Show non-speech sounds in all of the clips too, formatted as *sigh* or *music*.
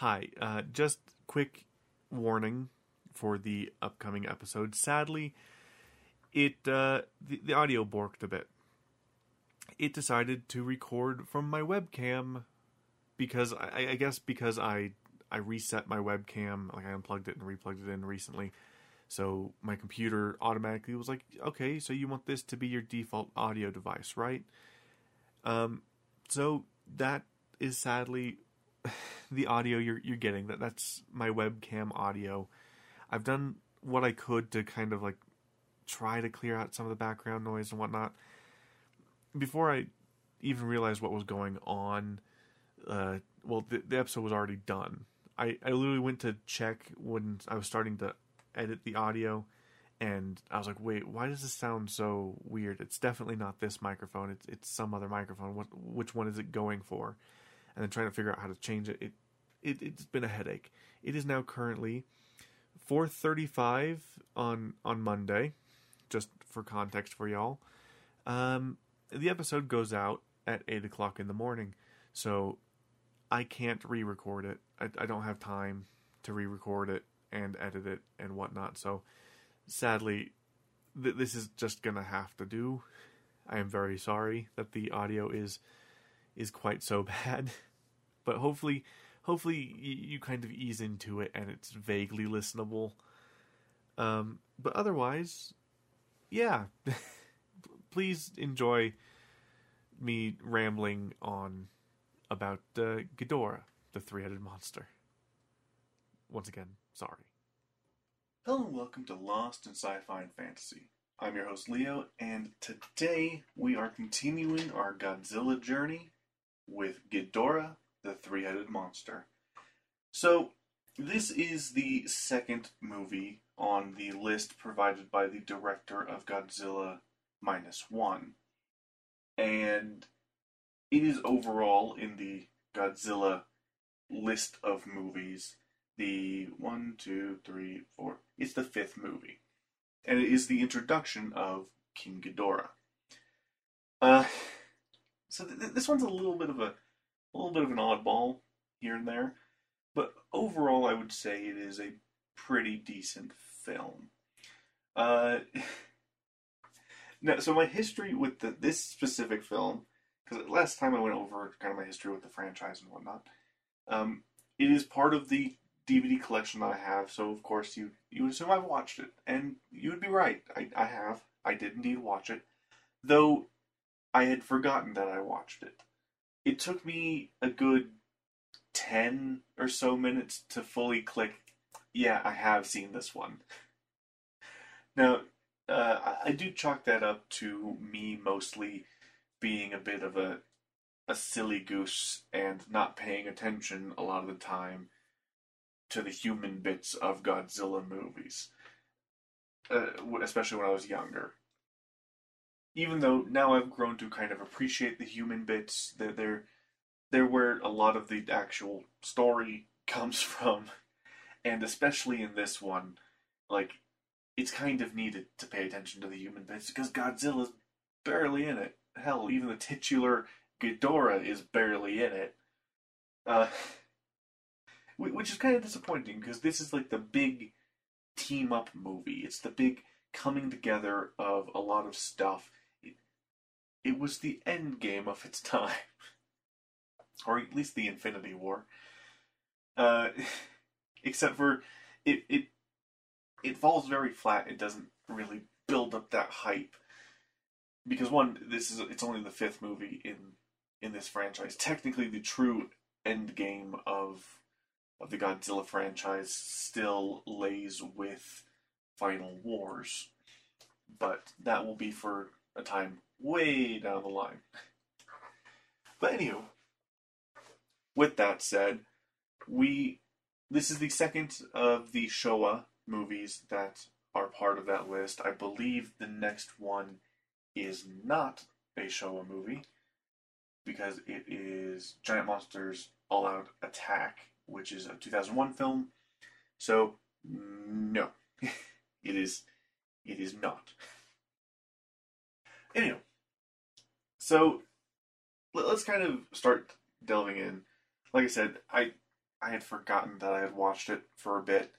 Hi, uh, just quick warning for the upcoming episode. Sadly, it uh, the, the audio borked a bit. It decided to record from my webcam because I, I guess because I I reset my webcam, like I unplugged it and replugged it in recently. So my computer automatically was like, okay, so you want this to be your default audio device, right? Um, so that is sadly *sighs* the audio you're you're getting. That that's my webcam audio. I've done what I could to kind of like try to clear out some of the background noise and whatnot. Before I even realized what was going on, uh, well, the, the episode was already done. I, I literally went to check when I was starting to edit the audio, and I was like, "Wait, why does this sound so weird? It's definitely not this microphone. It's it's some other microphone. What which one is it going for?" And then trying to figure out how to change it. It, it it's been a headache. It is now currently 4:35 on on Monday, just for context for y'all. Um, the episode goes out at eight o'clock in the morning, so I can't re-record it. I, I don't have time to re-record it and edit it and whatnot. So sadly, th- this is just gonna have to do. I am very sorry that the audio is is quite so *laughs* bad, but hopefully, hopefully you, kind of ease into it and it's vaguely listenable. Um, but otherwise, yeah, *laughs* please enjoy me rambling on about uh, Ghidorah, the three-headed monster. Once again, sorry. Hello and welcome to Lost in Sci-Fi and Fantasy. I'm your host Leo, and today we are continuing our Godzilla journey with Ghidorah, the three-headed monster. So, this is the second movie on the list provided by the director of Godzilla Minus One. And it is overall in the Godzilla list of movies the one, two, three, four. It's the fifth movie, and it is the introduction of King Ghidorah. Uh, so th- this one's a little bit of a, a little bit of an oddball here and there, but overall, I would say it is a pretty decent film. Uh, *laughs* now, so my history with the, this specific film, because last time I went over kind of my history with the franchise and whatnot, um, it is part of the DVD collection that I have, so of course you you assume I've watched it, and you would be right. I, I have. I did indeed watch it, though I had forgotten that I watched it. It took me a good ten or so minutes to fully click. Yeah, I have seen this one. Now, uh, I, I do chalk that up to me mostly being a bit of a a silly goose and not paying attention a lot of the time to the human bits of Godzilla movies, uh, especially when I was younger. Even though now I've grown to kind of appreciate the human bits, they're, they're, they're where a lot of the actual story *laughs* comes from, and especially in this one, like, it's kind of needed to pay attention to the human bits because Godzilla's barely in it. Hell, even the titular Ghidorah is barely in it. Uh, *laughs* which is kind of disappointing because this is like the big team up movie. It's the big coming together of a lot of stuff. It, was the end game of its *laughs* time, or at least the Infinity War. Uh, *laughs* except for it, it it falls very flat. It doesn't really build up that hype because one, this is it's only the fifth movie in in this franchise. Technically, the true end game of of the Godzilla franchise still lays with Final Wars. But that will be for a time way down the line. But anywho, with that said, we this is the second of the Showa movies that are part of that list. I believe the next one is not a Showa movie because it is Giant Monsters All Out Attack which is a 2001 film. So no, *laughs* it is it is not. Anyway, so let's kind of start delving in. Like I said, I I had forgotten that I had watched it for a bit,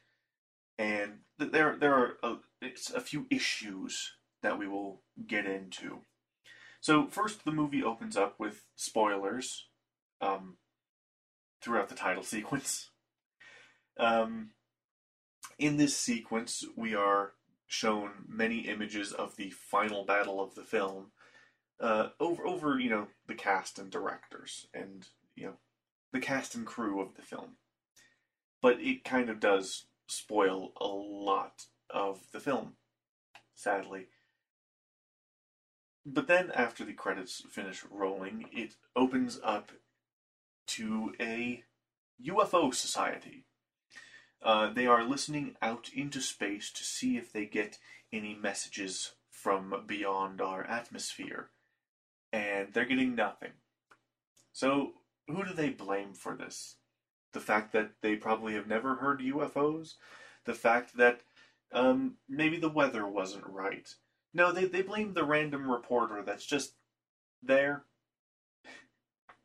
and there there are a, it's a few issues that we will get into. So first, the movie opens up with spoilers um, throughout the title *laughs* sequence. Um, in this sequence, we are shown many images of the final battle of the film uh, over over you know the cast and directors and you know the cast and crew of the film. But it kind of does spoil a lot of the film, sadly. But then, after the credits finish rolling, it opens up to a UFO society. Uh, they are listening out into space to see if they get any messages from beyond our atmosphere. And they're getting nothing. So, who do they blame for this? The fact that they probably have never heard UFOs? The fact that um, maybe the weather wasn't right? No, they, they blame the random reporter that's just there.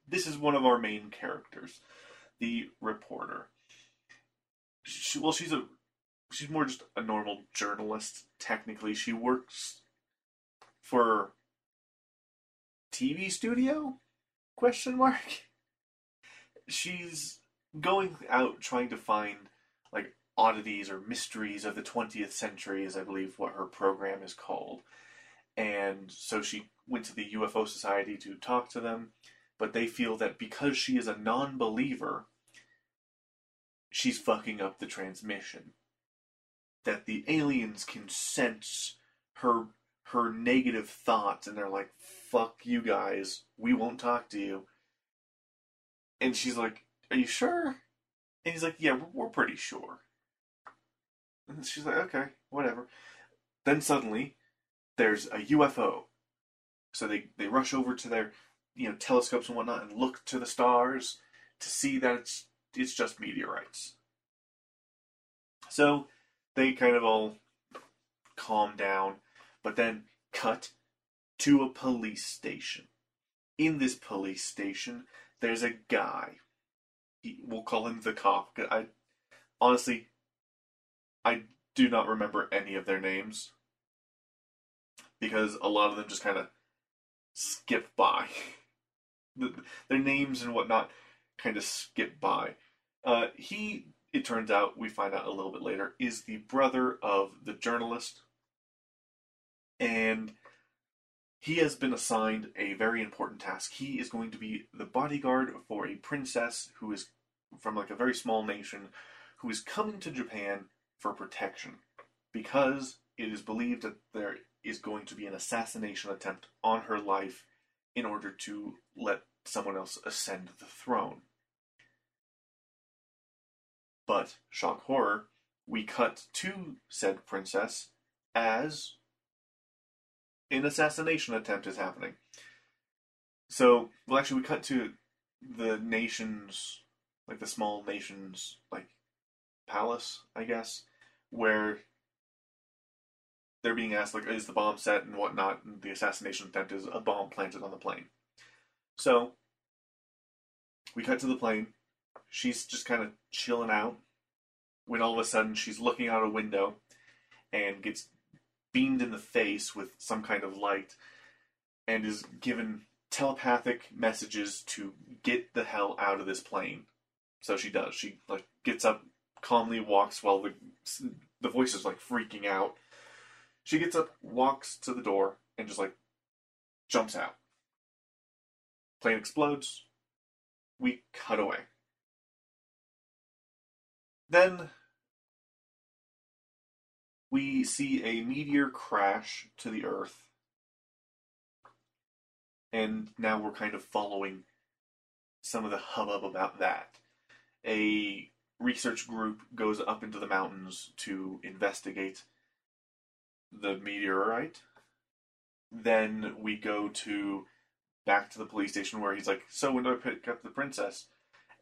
This is one of our main characters, the reporter. She, well, she's a she's more just a normal journalist. Technically, she works for TV studio? Question mark. She's going out trying to find like oddities or mysteries of the 20th century, is I believe what her program is called. And so she went to the UFO Society to talk to them, but they feel that because she is a non believer, she's fucking up the transmission. That the aliens can sense her her negative thoughts and they're like, fuck you guys, we won't talk to you. And she's like, Are you sure? And he's like, Yeah, we're, pretty sure. And she's like, Okay, whatever. Then suddenly, there's a UFO. So they, they rush over to their you know telescopes and whatnot and look to the stars to see that it's it's just meteorites. So they kind of all calm down, but then cut to a police station. In this police station, there's a guy. He, we'll call him the cop. I honestly, I do not remember any of their names because a lot of them just kind of skip by. *laughs* their names and whatnot kind of skip by. Uh, he, it turns out, we find out a little bit later, is the brother of the journalist. And he has been assigned a very important task. He is going to be the bodyguard for a princess who is from like a very small nation who is coming to Japan for protection because it is believed that there is going to be an assassination attempt on her life in order to let someone else ascend the throne. But, shock horror, we cut to said princess as an assassination attempt is happening. So, well, actually, we cut to the nation's, like the small nation's, like, palace, I guess, where they're being asked, like, is the bomb set and whatnot, and the assassination attempt is a bomb planted on the plane. So, we cut to the plane. She's just kind of chilling out when all of a sudden she's looking out a window and gets beamed in the face with some kind of light and is given telepathic messages to get the hell out of this plane. So she does. She like gets up, calmly walks while the the voice is like freaking out. She gets up, walks to the door, and just like jumps out. Plane explodes. We cut away. Then we see a meteor crash to the Earth. And now we're kind of following some of the hubbub about that. A research group goes up into the mountains to investigate the meteorite. Then we go to back to the police station where he's like, "So when do I pick up the princess?"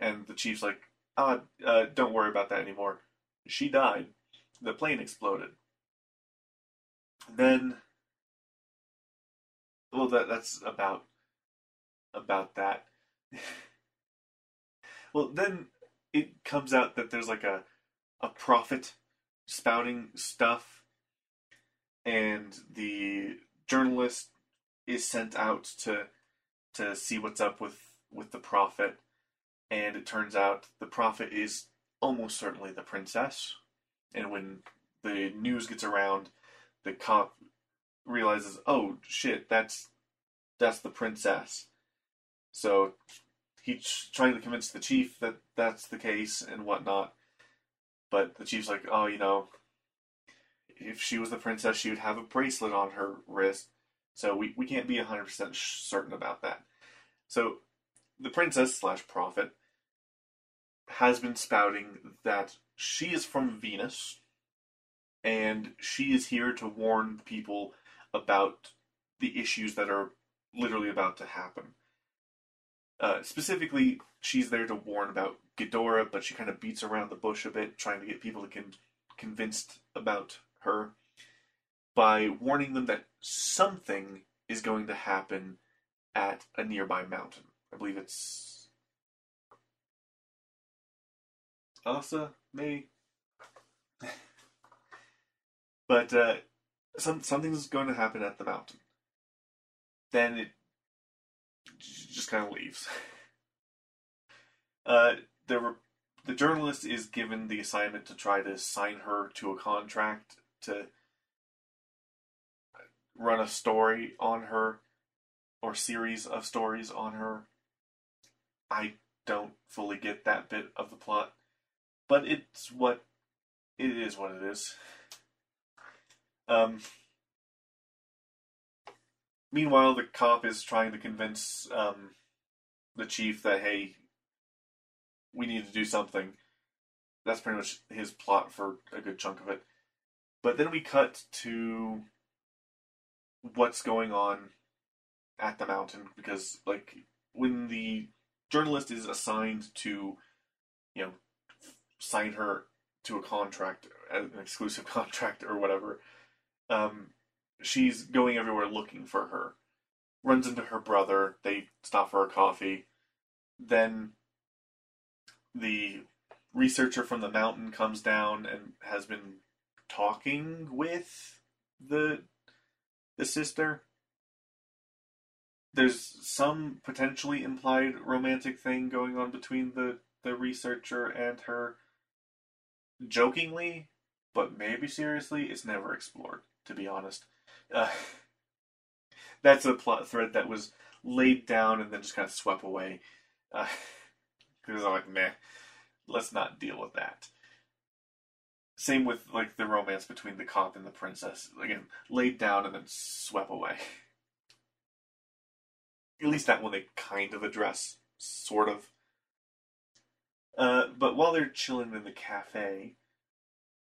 And the chief's like, "Ah, uh, don't worry about that anymore. She died. The plane exploded." Then, well, that that's about about that. *laughs* well, then it comes out that there's like a a prophet spouting stuff, and the journalist is sent out to to see what's up with with the prophet, and it turns out the prophet is almost certainly the princess. And when the news gets around, the cop realizes, oh shit, that's that's the princess. So he's trying to convince the chief that that's the case and whatnot. But the chief's like, oh, you know, if she was the princess, she would have a bracelet on her wrist. So we, we can't be 100% certain about that. So the princess slash prophet has been spouting that she is from Venus and she is here to warn people about the issues that are literally about to happen. Uh, specifically, she's there to warn about Ghidorah, but she kind of beats around the bush a bit, trying to get people to get convinced about her by warning them that something is going to happen at a nearby mountain. I believe it's Asa, maybe. *laughs* but uh, some something's going to happen at the mountain. Then it just kind of leaves. *laughs* Uh, were the journalist is given the assignment to try to sign her to a contract to run a story on her or series of stories on her. I don't fully get that bit of the plot, but it's what it is what it is. Um, meanwhile, the cop is trying to convince um, the chief that hey, we need to do something. That's pretty much his plot for a good chunk of it. But then we cut to what's going on at the mountain because, like, when the journalist is assigned to, you know, sign her to a contract, an exclusive *laughs* contract or whatever, um, she's going everywhere looking for her. Runs into her brother. They stop for a coffee. Then the researcher from the mountain comes down and has been talking with the the sister. There's some potentially implied romantic thing going on between the the researcher and her. Jokingly, but maybe seriously, it's never explored. To be honest, uh, *laughs* that's a plot thread that was laid down and then just kind of swept away. Uh, *laughs* because I'm like, meh, let's not deal with that. Same with like the romance between the cop and the princess. Again, laid down and then swept away. *laughs* At least that one they kind of address, sort of. Uh, but while they're chilling in the cafe,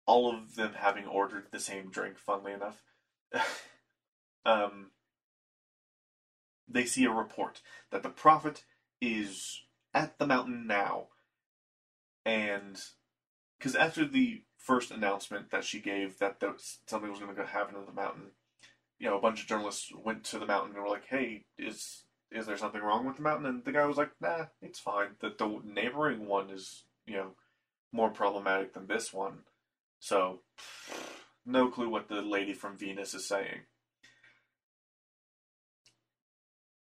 all of them having ordered the same drink, funnily enough, *laughs* um, they see a report that the prophet is at the mountain now. And because after the first announcement that she gave that was, something was going to happen in the mountain, you know, a bunch of journalists went to the mountain and were like, "Hey, is is there something wrong with the mountain?" And the guy was like, "Nah, it's fine. The the neighboring one is, you know, more problematic than this one." So, no clue what the lady from Venus is saying.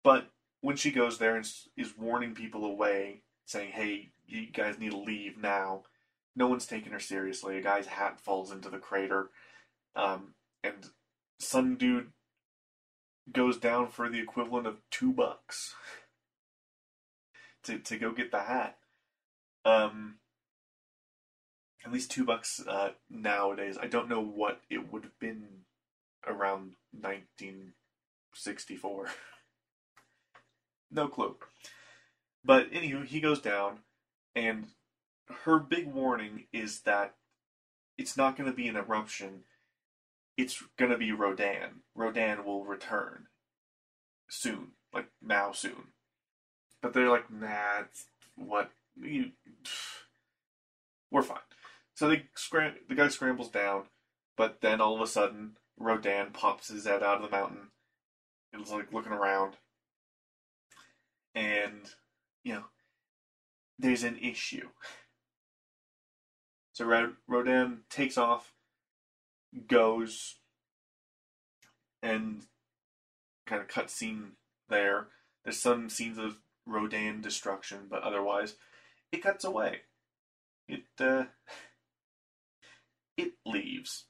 But when she goes there and is warning people away, saying, "Hey, you guys need to leave now," no one's taking her seriously. A guy's hat falls into the crater, um, and some dude goes down for the equivalent of two bucks *laughs* to to go get the hat. Um, at least two bucks uh, nowadays. I don't know what it would have been around 1964. *laughs* No clue. But anywho, he goes down, and her big warning is that it's not going to be an eruption. It's going to be Rodan. Rodan will return soon, like now soon. But they're like, nah, what you, *sighs* we're fine. So they scram- the guy scrambles down, but then all of a sudden Rodan pops his head out of the mountain and is like looking around and you know there's an issue So Rod- Rodan takes off, goes, and kind of cutscene there. There's some scenes of Rodan destruction, but otherwise, it cuts away. It uh, it leaves.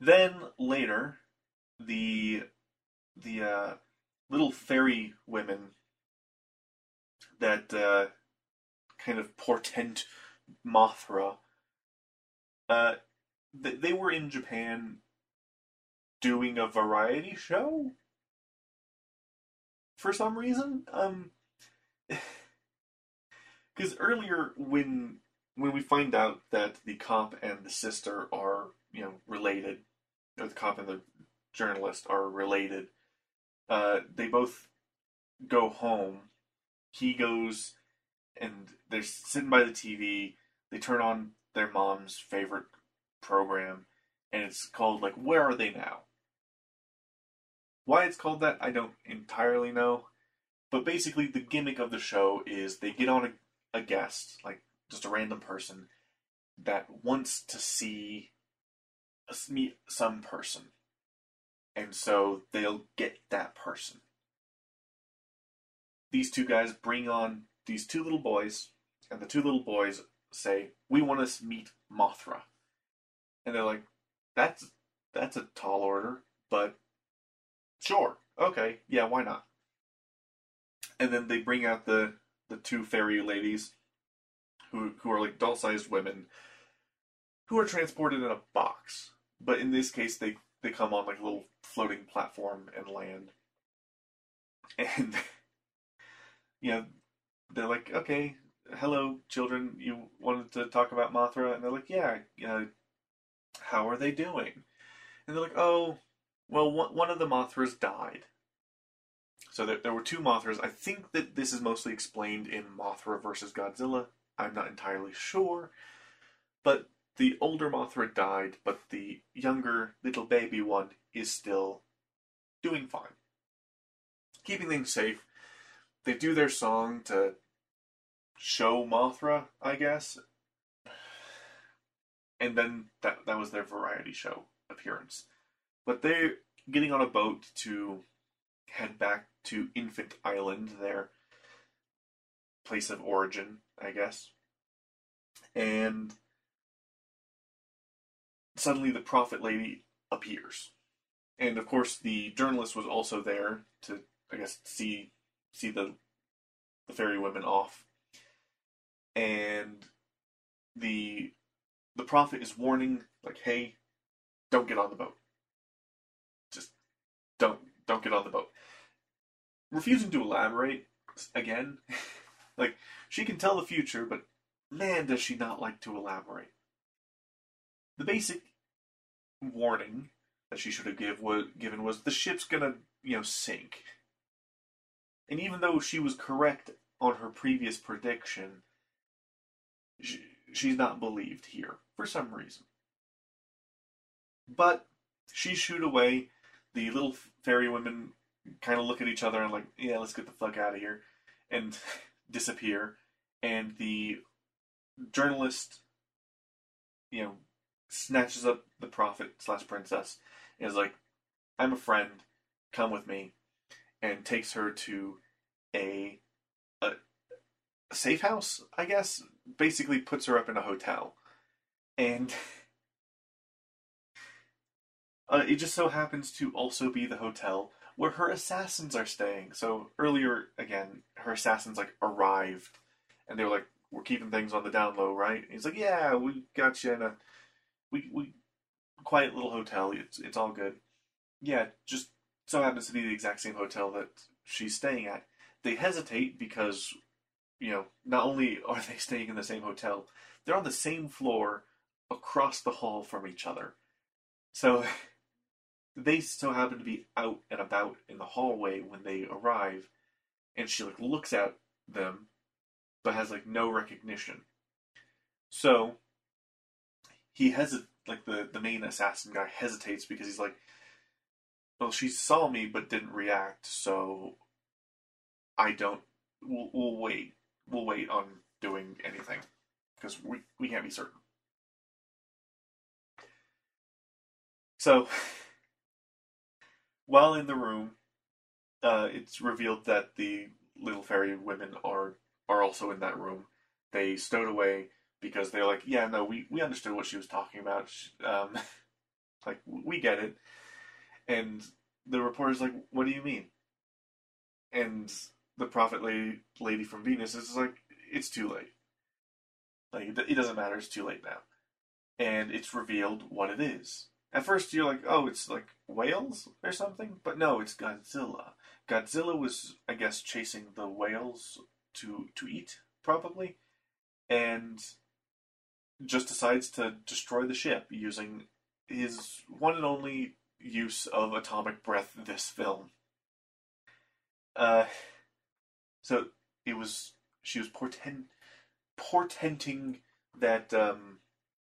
Then later, the the uh, little fairy women that uh, kind of portend Mothra. Uh, th- they were in Japan doing a variety show for some reason. Um, *laughs* because earlier when when we find out that the cop and the sister are you know related, or the cop and the journalist are related, uh, they both go home. He goes and they're sitting by the TV. They turn on their mom's favorite program, and it's called like "Where Are They Now." Why it's called that, I don't entirely know. But basically, the gimmick of the show is they get on a, a guest, like just a random person, that wants to see meet some person, and so they'll get that person. These two guys bring on these two little boys, and the two little boys say, "We want to meet Mothra," and they're like, "That's that's a tall order, but sure, okay, yeah, why not?" And then they bring out the the two fairy ladies, who who are like doll sized women, who are transported in a box, but in this case they they come on like a little floating platform and land, and *laughs* you know they're like, okay, hello, children. You wanted to talk about Mothra, and they're like, yeah. Uh, how are they doing? And they're like, oh, well, one, one of the Mothras died. So there, there were two Mothras. I think that this is mostly explained in Mothra versus Godzilla. I'm not entirely sure, but the older Mothra died, but the younger little baby one is still doing fine, keeping things safe they do their song to show Mothra, I guess. And then that that was their variety show appearance. But they're getting on a boat to head back to Infant Island, their place of origin, I guess. And suddenly the prophet lady appears. And of course the journalist was also there to I guess see see the the fairy women off, and the the prophet is warning like, "Hey, don't get on the boat. Just don't don't get on the boat." Refusing to elaborate again, *laughs* like she can tell the future, but man, does she not like to elaborate. The basic warning that she should have give was, given was the ship's gonna, you know, sink. And even though she was correct on her previous prediction, she, she's not believed here for some reason. But she shoot away. The little fairy women kind of look at each other and like, yeah, let's get the fuck out of here, and *laughs* disappear. And the journalist, you know, snatches up the prophet slash princess and is like, I'm a friend, come with me and takes her to a, a, a safe house, I guess. Basically, puts her up in a hotel, and *laughs* uh, it just so happens to also be the hotel where her assassins are staying. So earlier, again, her assassins like arrived, and they were like, "We're keeping things on the down low, right?" And he's like, "Yeah, we got you in a we we quiet little hotel. It's it's all good." Yeah, just so happens to be the exact same hotel that she's staying at. They hesitate because, you know, not only *laughs* are they staying in the same hotel, they're on the same floor across the hall from each other. So *laughs* they still happen to be out and about in the hallway when they arrive, and she like looks at them, but has like no recognition. So he hesitates, like the the main assassin guy hesitates because he's like, well, she saw me but didn't react, so I don't. We'll, we'll wait. We'll wait on doing anything because we we can't be certain. So while in the room, uh, it's revealed that the little fairy women are are also in that room. They stowed away because they're like, yeah, no, we, we understood what she was talking about. Um, *laughs* like, we get it. And the reporter's like, what do you mean? And the prophet lady, lady from Venus is like, it's too late. Like, it doesn't matter, it's too late now. And it's revealed what it is. At first, you're like, oh, it's like whales or something, but no, it's Godzilla. Godzilla was, I guess, chasing the whales to to eat, probably, and just decides to destroy the ship using his one and only use of atomic breath this film. Uh, so it was she was portend, portenting that um,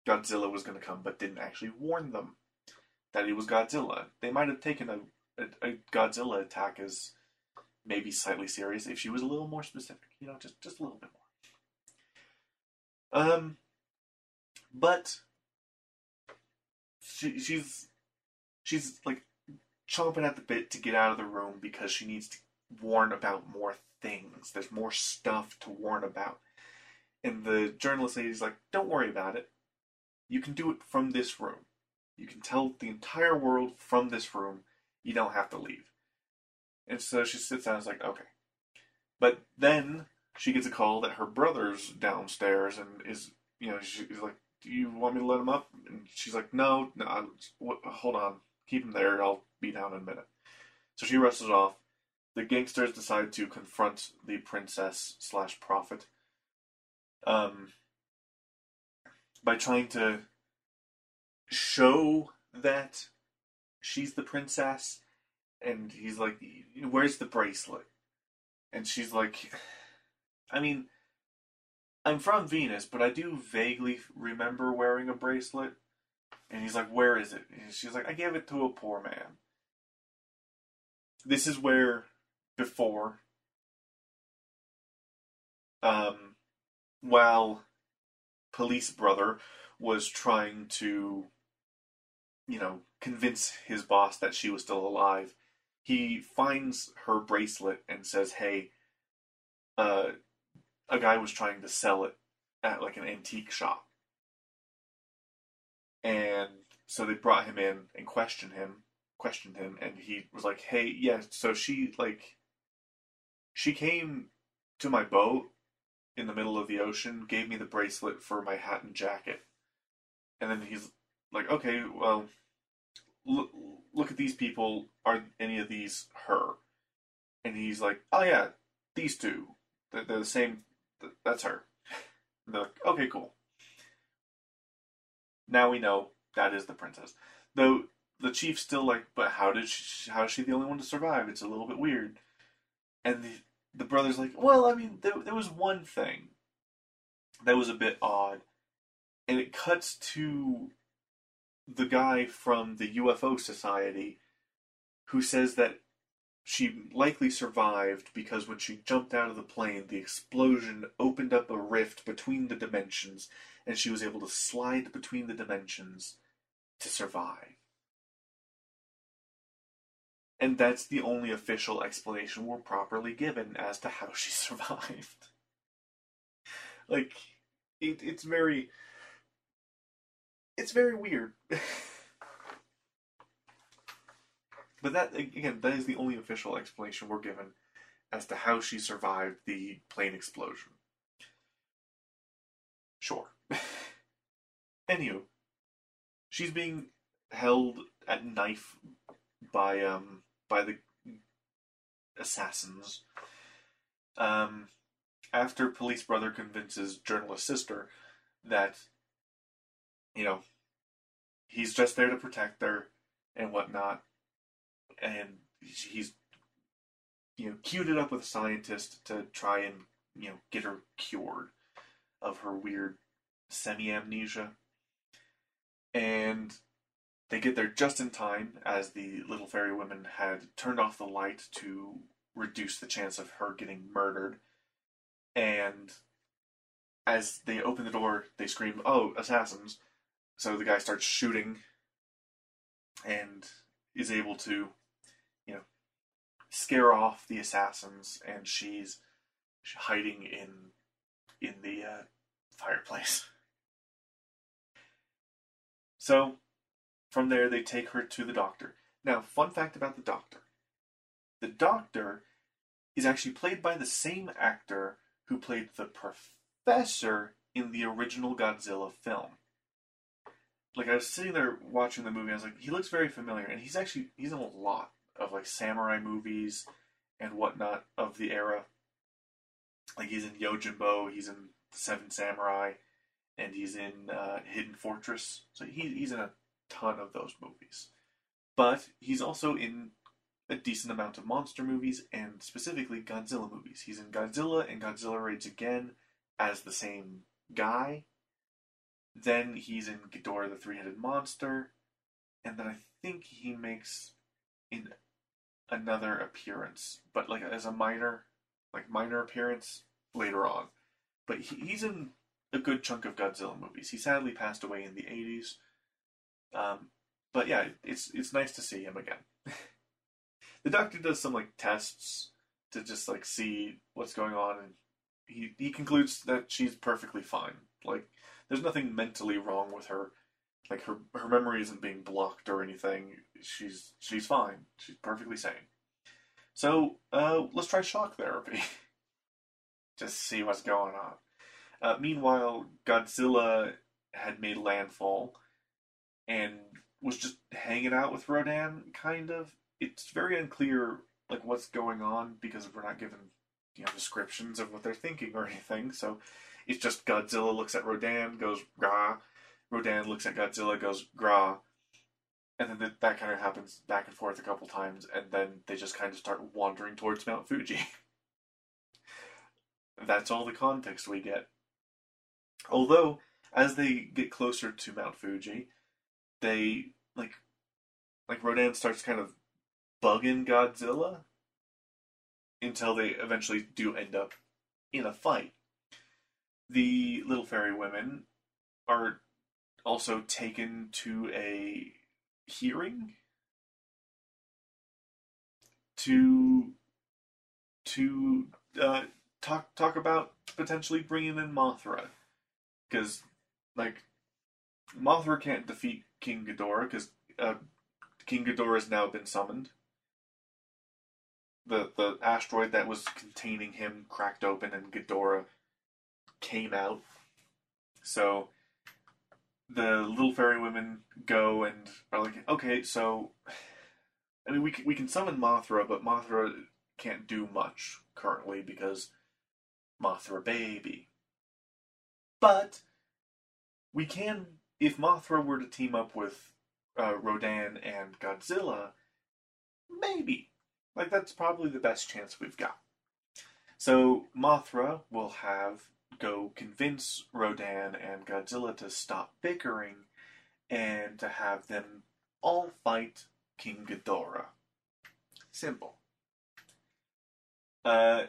Godzilla was going to come, but didn't actually warn them that it was Godzilla. They might have taken a, a, a Godzilla attack as maybe slightly serious if she was a little more specific, you know, just just a little bit more. Um, but she, she's she's like chomping at the bit to get out of the room because she needs to warn about more things. There's more stuff to warn about. And the journalist lady's like, "Don't worry about it. You can do it from this room. You can tell the entire world from this room. You don't have to leave." And so she sits down and is like, okay. But then she gets a call that her brother's downstairs and is, you know, she's like, do you want me to let him up? And she's like, no, no, I, hold on. Keep him there. I'll be down in a minute. So she rushes off. The gangsters decide to confront the princess slash prophet um, by trying to show that she's the princess and he's like, "Where's the bracelet?" And she's like, "I mean, I'm from Venus, but I do vaguely remember wearing a bracelet." And he's like, "Where is it?" And she's like, "I gave it to a poor man." This is where before um while police brother was trying to you know convince his boss that she was still alive he finds her bracelet and says, "Hey, uh, a guy was trying to sell it at like an antique shop." And so they brought him in and questioned him, questioned him, and he was like, "Hey, yeah, so she like she came to my boat in the middle of the ocean, gave me the bracelet for my hat and jacket." And then he's like, "Okay, well, look, look at these people. Are any of these her? And he's like, oh yeah, these two. They're, they're the same. That's her. *laughs* And they're like, okay, cool. Now we know that is the princess. Though the chief's still like, but how did she, how is she the only one to survive? It's a little bit weird. And the the brother's like, well, I mean, there, there was one thing that was a bit odd, and it cuts to the guy from the UFO Society who says that she likely survived because when she jumped out of the plane, the explosion opened up a rift between the dimensions and she was able to slide between the dimensions to survive. And that's the only official explanation we're properly given as to how she *laughs* survived. like, it, it's very it's very weird. but that again, that is the only official explanation we're given as to how she survived the plane explosion. Sure. *laughs* Anywho, she's being held at knife by um by the assassins. Um, after police brother convinces journalist sister that you know, he's just there to protect her and whatnot. And he's, you know, queued it up with a scientist to try and, you know, get her cured of her weird semi amnesia. And they get there just in time as the little fairy women had turned off the light to reduce the chance of her getting murdered. And as they open the door, they scream, Oh, assassins! So the guy starts shooting and is able to, you know, scare off the assassins, and she's hiding in in the uh, fireplace. *laughs* So, from there, they take her to the doctor. Now, fun fact about the doctor the doctor is actually played by the same actor who played the professor in the original Godzilla film. Like I was sitting there watching the movie, I was like, he looks very familiar, and he's actually he's in a lot of like samurai movies and whatnot of the era. Like he's in Yojimbo, he's in Seven Samurai, and he's in uh, Hidden Fortress. So he, he's in a ton of those movies. But he's also in a decent amount of monster movies and specifically Godzilla movies. He's in Godzilla and Godzilla Raids Again as the same guy. Then he's in Ghidorah the Three Headed Monster. And then I think he makes in another appearance, but like as a minor, like minor appearance later on. But he, he's in a good chunk of Godzilla movies. He sadly passed away in the 80s. Um, but yeah, it's it's nice to see him again. *laughs* the doctor does some like tests to just like see what's going on, and he he concludes that she's perfectly fine. Like there's nothing mentally wrong with her. Like her her memory isn't being blocked or anything. She's she's fine. She's perfectly sane. So uh, let's try shock therapy. *laughs* just see what's going on. Uh, meanwhile, Godzilla had made landfall and was just hanging out with Rodan, kind of it's very unclear like what's going on because we're not given you know descriptions of what they're thinking or anything. So it's just Godzilla looks at Rodan, goes gra. Rodan looks at Godzilla, goes grah. And then that kind of happens back and forth a couple times, and then they just kind of start wandering towards Mount Fuji. *laughs* That's all the context we get. Although, as they get closer to Mount Fuji, they like like Rodan starts kind of bugging Godzilla until they eventually do end up in a fight. The little fairy women are also taken to a hearing to to uh, talk talk about potentially bringing in Mothra. Because like Mothra can't defeat King Ghidorah because uh, King Ghidorah has now been summoned. The the asteroid that was containing him cracked open and Ghidorah came out. So the little fairy women go and are like, okay, so I mean, we can, we can summon Mothra, but Mothra can't do much currently because Mothra baby. But we can, if Mothra were to team up with uh, Rodan and Godzilla, maybe like, that's probably the best chance we've got. So, Mothra will have go convince Rodan and Godzilla to stop bickering and to have them all fight King Ghidorah. Simple. Uh,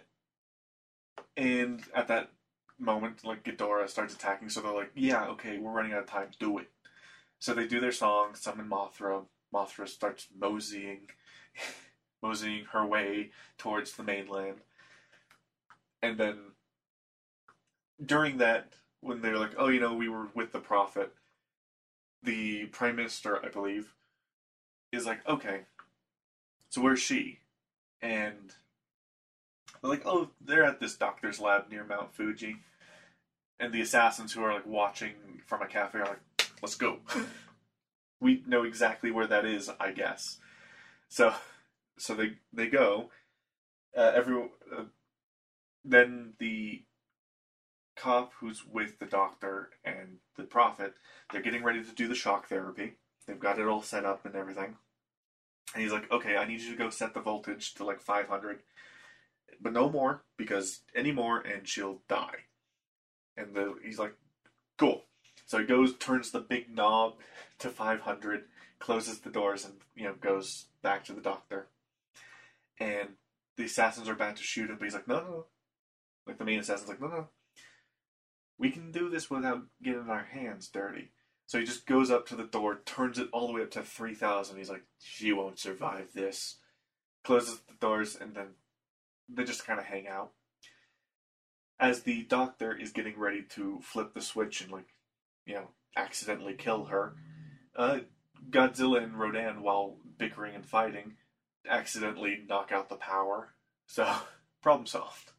and at that moment, like Ghidorah starts attacking, so they're like, "Yeah, okay, we're running out of time. Do it." So they do their song, summon Mothra. Mothra starts moseying *laughs* moseying her way towards the mainland. And then during that, when they're like, oh, you know, we were with the prophet, the prime minister, I believe, is like, okay, so where's she? And they're like, oh, they're at this doctor's lab near Mount Fuji. And the assassins who are like watching from a cafe are like, let's go. *laughs* we know exactly where that is, I guess. So so they they go. Uh, uh, then the cop who's with the doctor and the prophet, they're getting ready to do the shock therapy. They've got it all set up and everything. And he's like, "Okay, I need you to go set the voltage to like 500, but no more because any more and she'll die." And the he's like, "Cool." So he goes, turns the big knob *laughs* to 500, closes the doors, and you know goes back to the doctor and the assassins are about to shoot him, but he's like, no, no. Like the main assassin's like, no, no. We can do this without getting our hands dirty. So he just goes up to the door, turns it all the way up to 3,000. He's like, she won't survive this. Closes the doors, and then they just kind of hang out. As the doctor is getting ready to flip the switch and, like, you know, accidentally kill her, uh, Godzilla and Rodan, while bickering and fighting, accidentally knock out the power. So, *laughs* problem solved.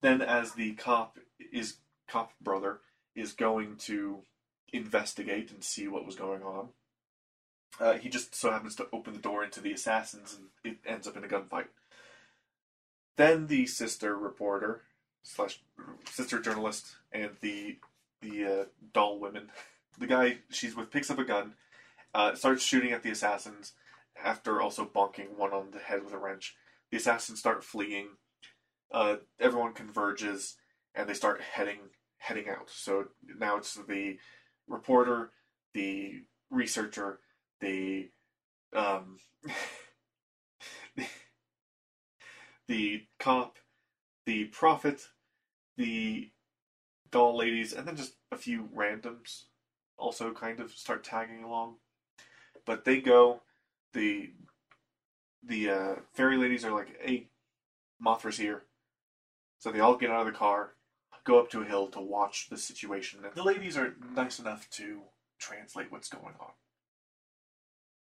Then, as the cop is cop brother is going to investigate and see what was going on, uh, he just so happens to open the door into the assassins, and it ends up in a gunfight. Then the sister reporter slash sister journalist and the the uh, doll women, the guy she's with picks up a gun, uh, starts shooting at the assassins. After also bonking one on the head with a wrench, the assassins start fleeing. Uh, everyone converges and they start heading heading out. So now it's the reporter, the researcher, the um, *laughs* the cop, the prophet, the doll ladies, and then just a few randoms also kind of start tagging along. But they go. The the uh, fairy ladies are like, "Hey, Mothra's here," so they all get out of the car, go up to a hill to watch the situation. And the ladies are nice enough to translate what's going on.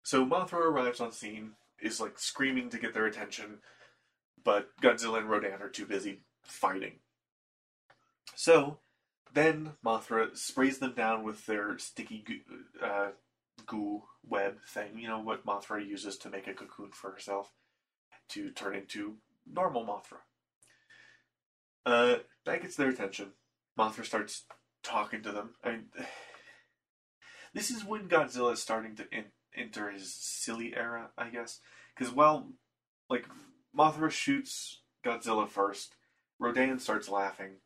So Mothra arrives on scene, is like screaming to get their attention, but Godzilla and Rodan are too busy fighting. So then Mothra sprays them down with their sticky goo, uh, goo web thing. You know what Mothra uses to make a cocoon for herself to turn into normal Mothra. Uh, that gets their attention. Mothra starts talking to them. I mean, *sighs* this is when Godzilla is starting to in, enter his silly era, I guess. Because while, like, Mothra shoots Godzilla first, Rodan starts laughing.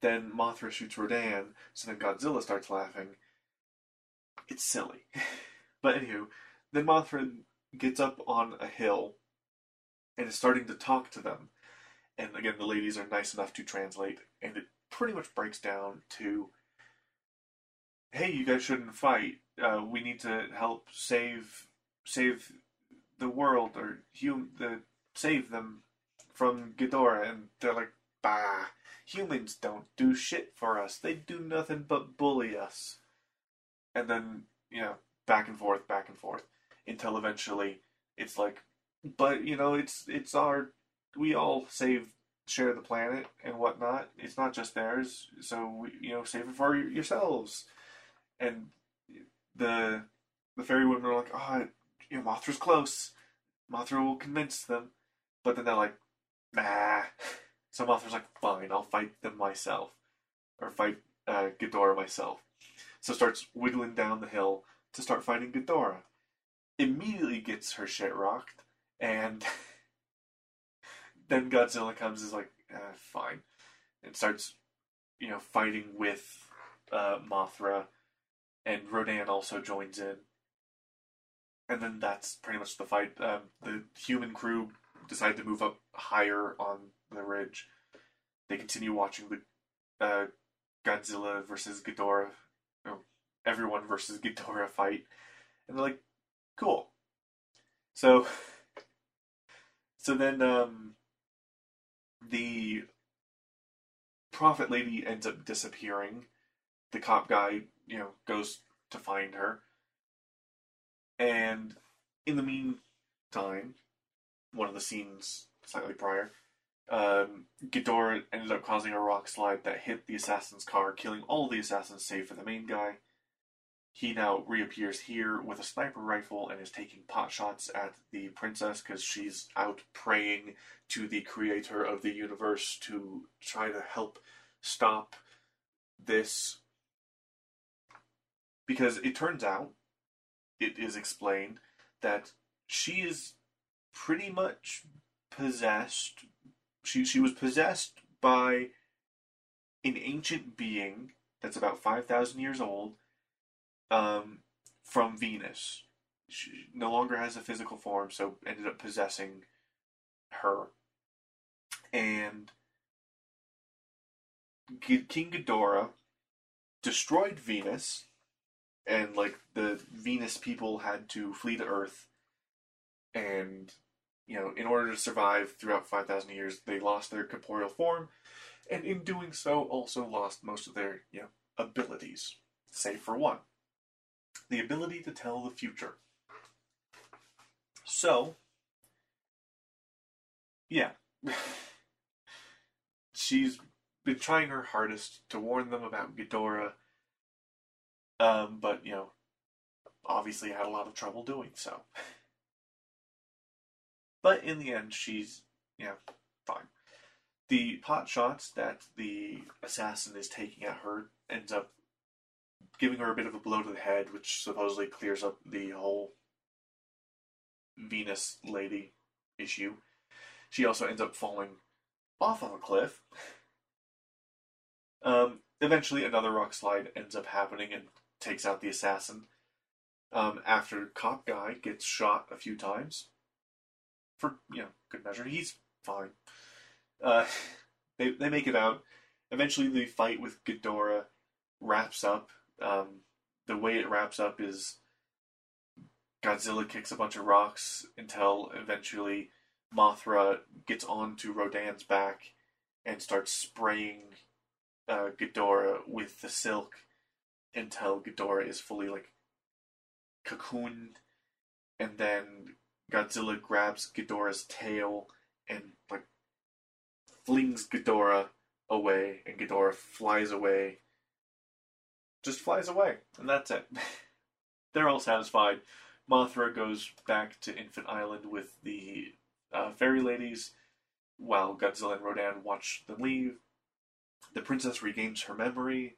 Then Mothra shoots Rodan, so then Godzilla starts laughing. It's silly. *laughs* but anywho, then Mothra gets up on a hill and is starting to talk to them. And again, the ladies are nice enough to translate, and it pretty much breaks down to hey, you guys shouldn't fight. Uh, we need to help save save the world or hum- the save them from Ghidorah. And they're like, bah, humans don't do shit for us. They do nothing but bully us. And then, you know, back and forth, back and forth, until eventually it's like, but you know, it's it's our we all save share the planet and whatnot. It's not just theirs, so you know, save it for yourselves. And the the fairy women are like, oh, you know, Mothra's close. Mothra will convince them, but then they're like, nah. *laughs* So Mothra's like, fine, I'll fight them myself, or fight uh, Ghidorah myself. So starts wiggling down the hill to start fighting Ghidorah. Immediately gets her shit rocked, and *laughs* then Godzilla comes is like, eh, fine, and starts, you know, fighting with uh, Mothra, and Rodan also joins in, and then that's pretty much the fight. Um, the human crew decide to move up higher on the ridge. They continue watching the uh, Godzilla versus Ghidorah, everyone versus *laughs* Ghidorah fight, and they're like, cool. So, *laughs* so then um, the prophet lady ends up disappearing. The cop guy, you know, goes to find her. And in the meantime, one of the scenes slightly prior, um, Ghidorah ended up causing a rock slide that hit the assassin's car, killing all the assassins save for the main guy. He now reappears here with a sniper rifle and is taking pot shots at the princess because she's out praying to the creator of the universe to try to help stop this. Because it turns out, it is explained, that she is pretty much possessed. She, she was possessed by an ancient being that's about 5,000 years old um, from Venus. She no longer has a physical form, so ended up possessing her. And King Ghidorah destroyed Venus and like the Venus people had to flee to Earth, and you know, in order to survive throughout five thousand years, they lost their corporeal form, and in doing so, also lost most of their you know abilities, save for one, the ability to tell the future. So, yeah. *laughs* She's been trying her hardest to warn them about Ghidorah, um, but, you know, obviously had a lot of trouble doing so. *laughs* But in the end, she's, yeah, fine. The pot shots that the assassin is taking at her ends up giving her a bit of a blow to the head, which supposedly clears up the whole Venus lady issue. She also ends up falling off of a cliff. Um, eventually, another rock slide ends up happening and takes out the assassin. Um, after cop guy gets shot a few times, for you know good measure, he's fine. Uh, *laughs* they they make it out. Eventually, the fight with Ghidorah wraps up. Um, the way it wraps up is Godzilla kicks a bunch of rocks until eventually Mothra gets onto Rodan's back and starts spraying uh, Ghidorah with the silk until Ghidorah is fully like cocooned, and then Godzilla grabs Ghidorah's tail and like flings Ghidorah away, and Ghidorah flies away. Just flies away, and that's it. *laughs* They're all satisfied. Mothra goes back to Infant Island with the uh, fairy ladies, while Godzilla and Rodan watch them leave. The princess regains her memory,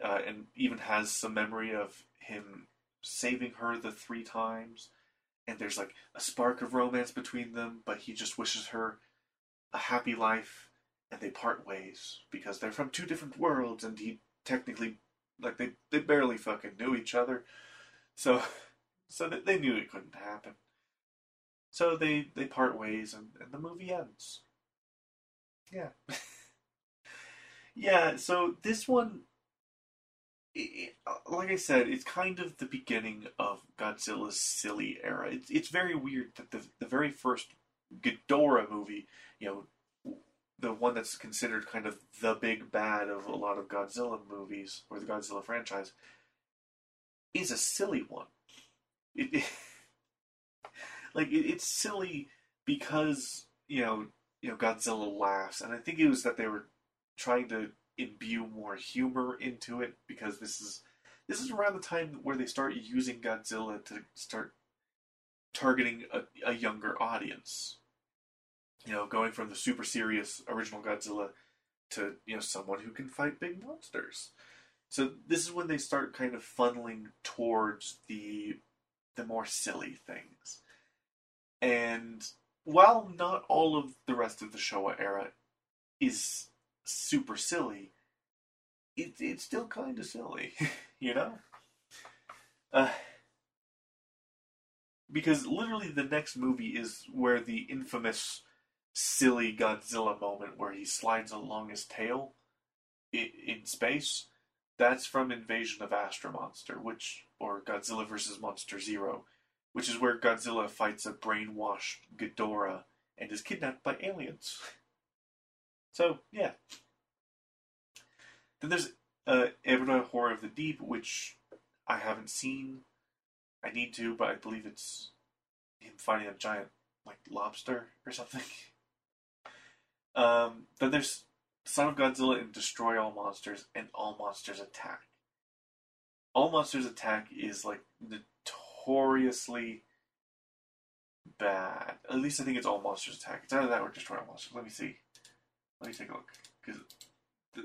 uh, and even has some memory of him saving her the three times. And there's like a spark of romance between them, but he just wishes her a happy life, and they part ways because they're from two different worlds, and he technically, like, they, they barely fucking knew each other. So, so they knew it couldn't happen. So they, they part ways, and, and the movie ends. Yeah. *laughs* yeah, so this one, it, like I said, it's kind of the beginning of Godzilla's silly era. It's, it's very weird that the, the very first Ghidorah movie, you know, the one that's considered kind of the big bad of a lot of Godzilla movies, or the Godzilla franchise, is a silly one. It, it *laughs* like it, it's silly because you know you know Godzilla laughs, and I think it was that they were trying to imbue more humor into it because this is this is around the time where they start using Godzilla to start targeting a, a younger audience. You know, going from the super serious original Godzilla to you know someone who can fight big monsters. So this is when they start kind of funneling towards the the more silly things. And while not all of the rest of the Showa era is super silly, it, it's still kind of silly, *laughs* you know? Uh, because literally the next movie is where the infamous silly Godzilla moment where he slides along his tail in, in space. That's from Invasion of Astro Monster, which or Godzilla vs. Monster Zero, which is where Godzilla fights a brainwashed Ghidorah and is kidnapped by aliens. *laughs* So, yeah. Then there's uh, Ebirah Horror of the Deep, which I haven't seen. I need to, but I believe it's him fighting a giant, like, lobster or something. *laughs* Um, then there's Son of Godzilla and Destroy All Monsters and All Monsters Attack. All Monsters Attack is, like, notoriously bad. At least I think it's All Monsters Attack. It's either that or Destroy All Monsters. Let me see. Let me take a look. Because the,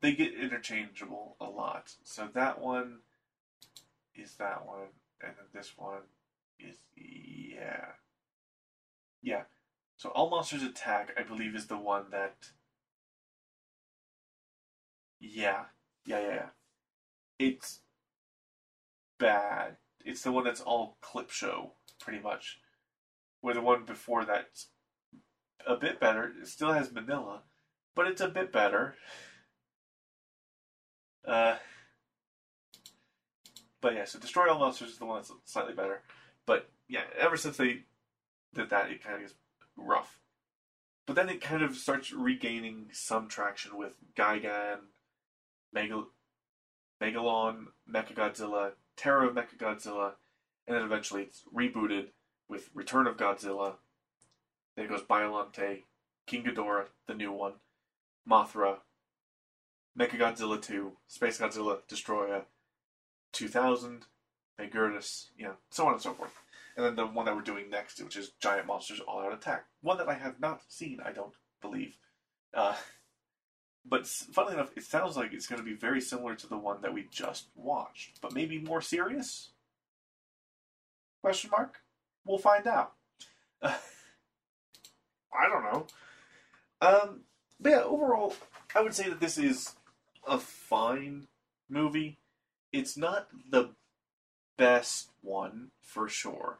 they get interchangeable a lot. So that one is that one, and then this one is, yeah. Yeah. So All Monsters Attack, I believe, is the one that. Yeah. Yeah, yeah, yeah. It's bad. It's the one that's all clip show, pretty much. Where the one before that's a bit better. It still has Minilla, but it's a bit better. Uh, but yeah, so Destroy All Monsters is the one that's slightly better. But yeah, ever since they did that, it kind of gets rough. But then it kind of starts regaining some traction with Gigan, Megal- Megalon, Mechagodzilla, Terror of Mechagodzilla, and then eventually it's rebooted with Return of Godzilla. Then it goes Biolante, King Ghidorah, the new one, Mothra, Mechagodzilla 2, Space Godzilla, Destroyer, 2000, Megaguirus, you know, so on and so forth. And then the one that we're doing next, which is Giant Monsters All Out Attack. One that I have not seen, I don't believe. Uh, *laughs* but funnily enough, it sounds like it's going to be very similar to the one that we just watched, but maybe more serious? Question mark? We'll find out. Uh, *laughs* I don't know. Um, but yeah, overall, I would say that this is a fine movie. It's not the best one for sure.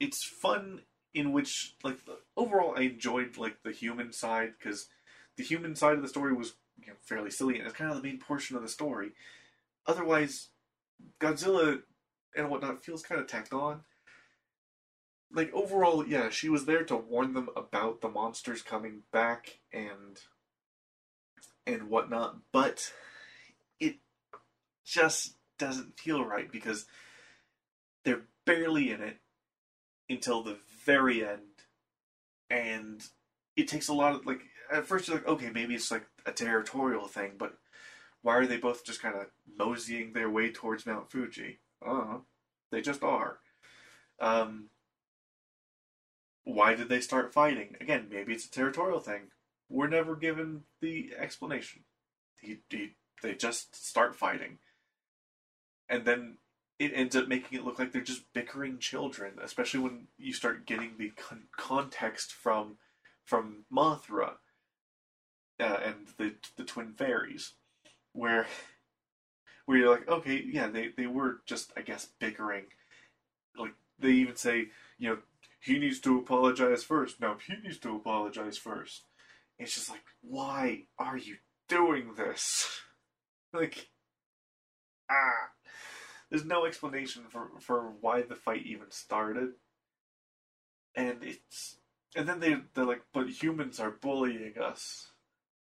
It's fun in which, like, overall, I enjoyed like the human side because the human side of the story was you know, fairly silly and it's kind of the main portion of the story. Otherwise, Godzilla and whatnot feels kind of tacked on. Like overall, yeah, she was there to warn them about the monsters coming back and and whatnot, but it just doesn't feel right because they're barely in it until the very end, and it takes a lot of like. At first, you're like, okay, maybe it's like a territorial thing, but why are they both just kind of moseying their way towards Mount Fuji? Uh, they just are. Um, why did they start fighting? Again, maybe it's a territorial thing. We're never given the explanation. He, he, they just start fighting. And then it ends up making it look like they're just bickering children, especially when you start getting the con- context from from Mothra uh, and the the twin fairies, where where you're like, okay, yeah, they they were just I guess bickering. Like they even say, you know, he needs to apologize first. No, he needs to apologize first. It's just like, why are you doing this? *laughs* like, ah there's no explanation for for why the fight even started, and it's and then they they're like, but humans are bullying us.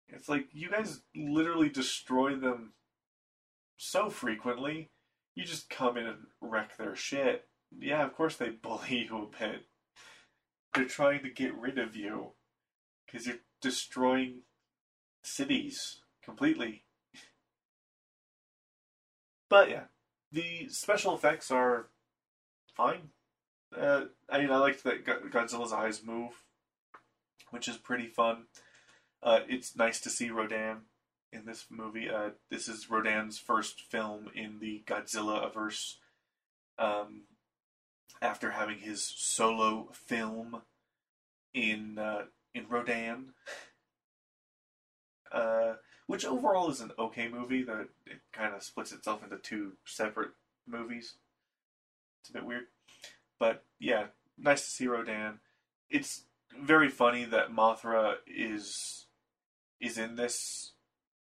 It's like you guys literally destroy them so frequently. You just come in and wreck their shit. Yeah, of course they *laughs* bully you a bit. They're trying to get rid of you because you're destroying cities completely. *laughs* But yeah, the special effects are fine. Uh, I mean, I liked that Godzilla's eyes move, which is pretty fun. Uh, it's nice to see Rodan in this movie. Uh, this is Rodan's first film in the Godzillaverse. Um, after having his solo film in uh, in Rodan. *laughs* Which overall is an okay movie. That it kind of splits itself into two separate movies. It's a bit weird, but yeah, nice to see Rodan. It's very funny that Mothra is is in this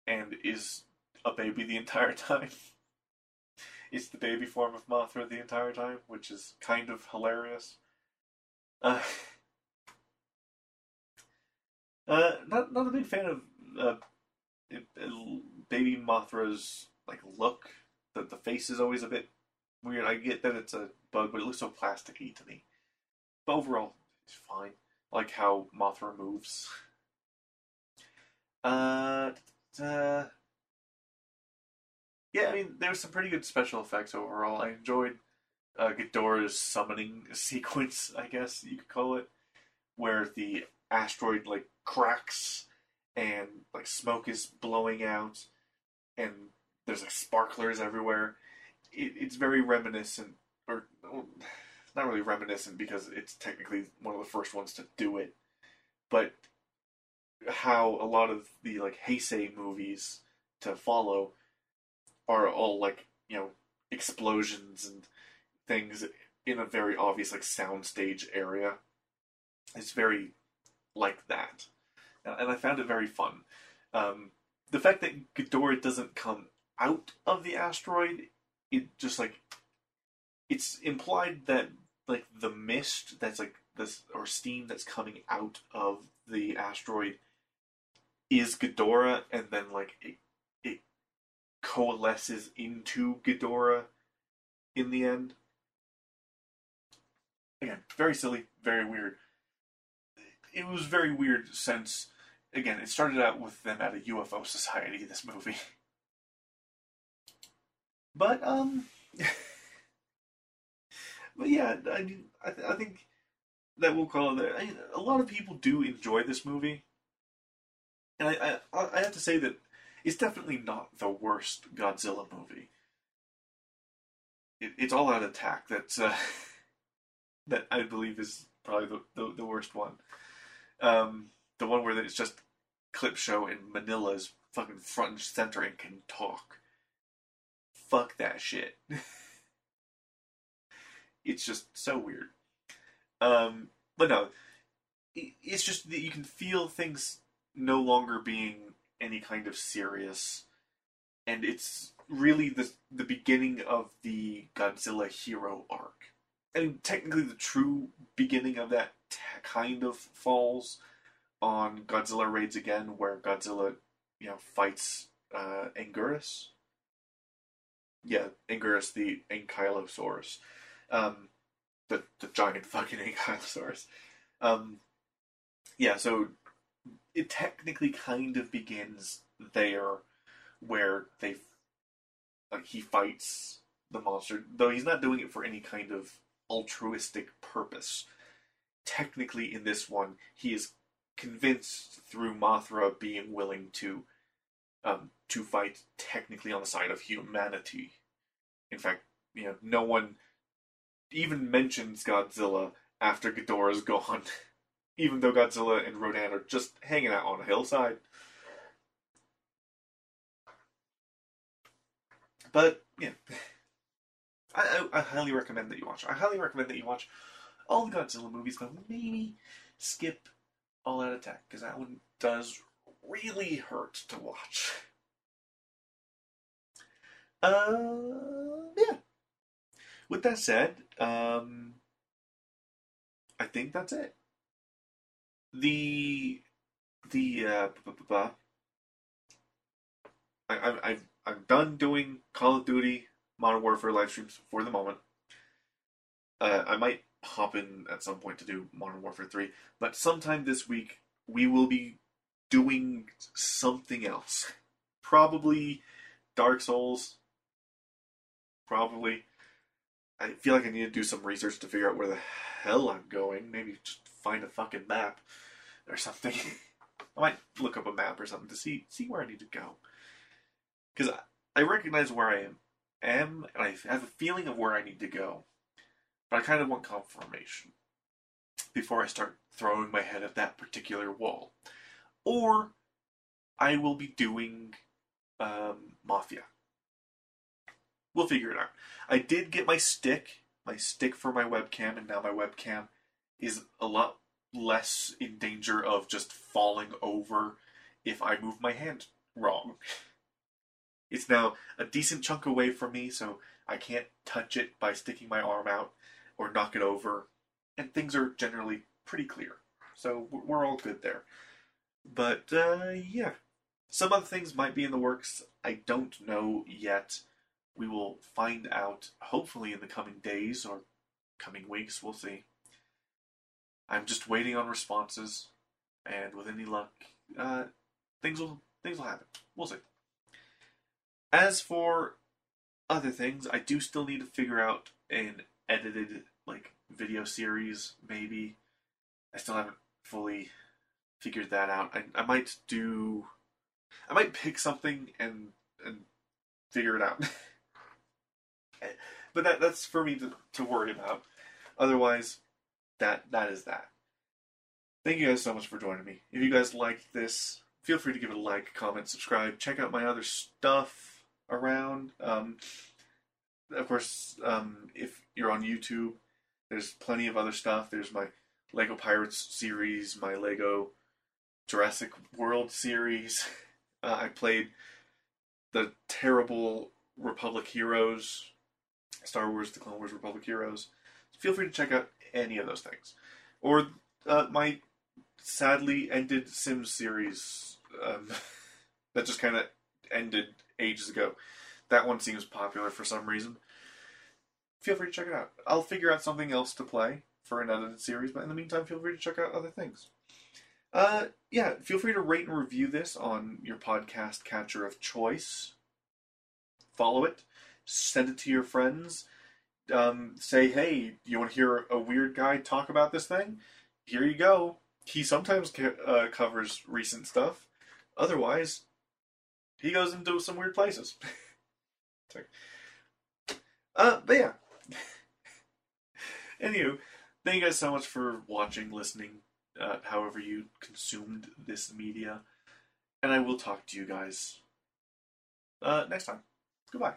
and is a baby the entire *laughs* time. it's the baby form of Mothra the entire time, which is kind of hilarious. Uh, *laughs* uh, not not a big fan of uh, it, it, baby Mothra's like look. The the face is always a bit weird. I get that it's a bug, but it looks so plasticky to me. But overall, it's fine. I like how Mothra moves. Uh, uh, yeah, I mean, there was some pretty good special effects overall. I enjoyed uh, Ghidorah's summoning *laughs* sequence, I guess you could call it, where the asteroid like cracks and like smoke is blowing out, and there's like sparklers everywhere. It, it's very reminiscent, or not really reminiscent because it's technically one of the first ones to do it, but how a lot of the like Heisei movies to follow are all like you know explosions and things in a very obvious like soundstage area. It's very like that and I found it very fun. Um, the fact that Ghidorah doesn't come out of the asteroid it just like it's implied that like the mist that's like this or steam that's coming out of the asteroid is Ghidorah, and then like it it coalesces into Ghidorah in the end. Again, very silly, very weird. It was very weird since again it started out with them at a UFO society. This movie, but um. *laughs* but yeah, I mean, I, th- I think that we'll call it. I mean, a lot of people do enjoy this movie, and I, I I have to say that it's definitely not the worst Godzilla movie. It, it's All Out Attack that's uh, *laughs* that I believe is probably the, the, the worst one. Um, the one where it's just clip show and Minilla's fucking front and center and can talk. Fuck that shit. *laughs* it's just so weird. Um, but no, it's just that you can feel things no longer being any kind of serious, and it's really the the beginning of the Godzilla hero arc. I mean, technically, the true beginning of that t- kind of falls on Godzilla Raids Again, where Godzilla, you know, fights uh, Anguirus. Yeah, Anguirus, the Ankylosaurus um, the the giant fucking *laughs* Ankylosaurus. Um, yeah, so it technically kind of begins there, where they like he fights the monster, though he's not doing it for any kind of altruistic purpose. Technically, in this one, he is convinced through Mothra being willing to um, to fight technically on the side of humanity. In fact, you know, no one even mentions Godzilla after Ghidorah's gone, *laughs* even though Godzilla and Rodan are just hanging out on a hillside. But yeah, I, I, I, highly recommend that you watch. I highly recommend that you watch all the Godzilla movies, but maybe skip All Out Attack because that one does really hurt to watch. Uh, yeah. With that said, um, I think that's it. The the uh, I, I, I've I'm done doing Call of Duty Modern Warfare live streams for the moment. Uh, I might hop in at some point to do Modern Warfare 3, but sometime this week we will be doing something else. Probably Dark Souls. Probably. I feel like I need to do some research to figure out where the hell I'm going. Maybe just find a fucking map or something. *laughs* I might look up a map or something to see see where I need to go. Because I, I recognize where I am, am, and I have a feeling of where I need to go. But I kind of want confirmation before I start throwing my head at that particular wall. Or I will be doing um, Mafia. We'll figure it out. I did get my stick, my stick for my webcam, and now my webcam is a lot less in danger of just falling over if I move my hand wrong. It's now a decent chunk away from me, so I can't touch it by sticking my arm out or knock it over, and things are generally pretty clear. So we're all good there. But uh, yeah, some other things might be in the works. I don't know yet. We will find out hopefully in the coming days or coming weeks. We'll see. I'm just waiting on responses, and with any luck, uh, things will things will happen. We'll see. As for other things, I do still need to figure out an edited like video series. Maybe I still haven't fully figured that out. I, I might do. I might pick something and and figure it out. *laughs* but that that's for me to, to worry about. Otherwise, that that is that. Thank you guys so much for joining me. If you guys liked this, feel free to give it a like, comment, subscribe. Check out my other stuff around. Um, of course, um, if you're on YouTube, there's plenty of other stuff. There's my Lego Pirates series, my Lego Jurassic World series. *laughs* Uh, I played the terrible Republic Heroes Star Wars: The Clone Wars Republic Heroes. Feel free to check out any of those things, or uh, my sadly ended Sims series um, *laughs* that just kind of ended ages ago. That one seems popular for some reason. Feel free to check it out. I'll figure out something else to play for an edited series, but in the meantime, feel free to check out other things. Uh, yeah, feel free to rate and review this on your podcast catcher of choice. Follow it, send it to your friends. Um, say, hey, you want to hear a weird guy talk about this thing? Here you go. He sometimes uh, covers recent stuff. Otherwise, he goes into some weird places. *laughs* Uh, but yeah. *laughs* Anywho, thank you guys so much for watching, listening, uh, however you consumed this media. And I will talk to you guys uh, next time. Goodbye.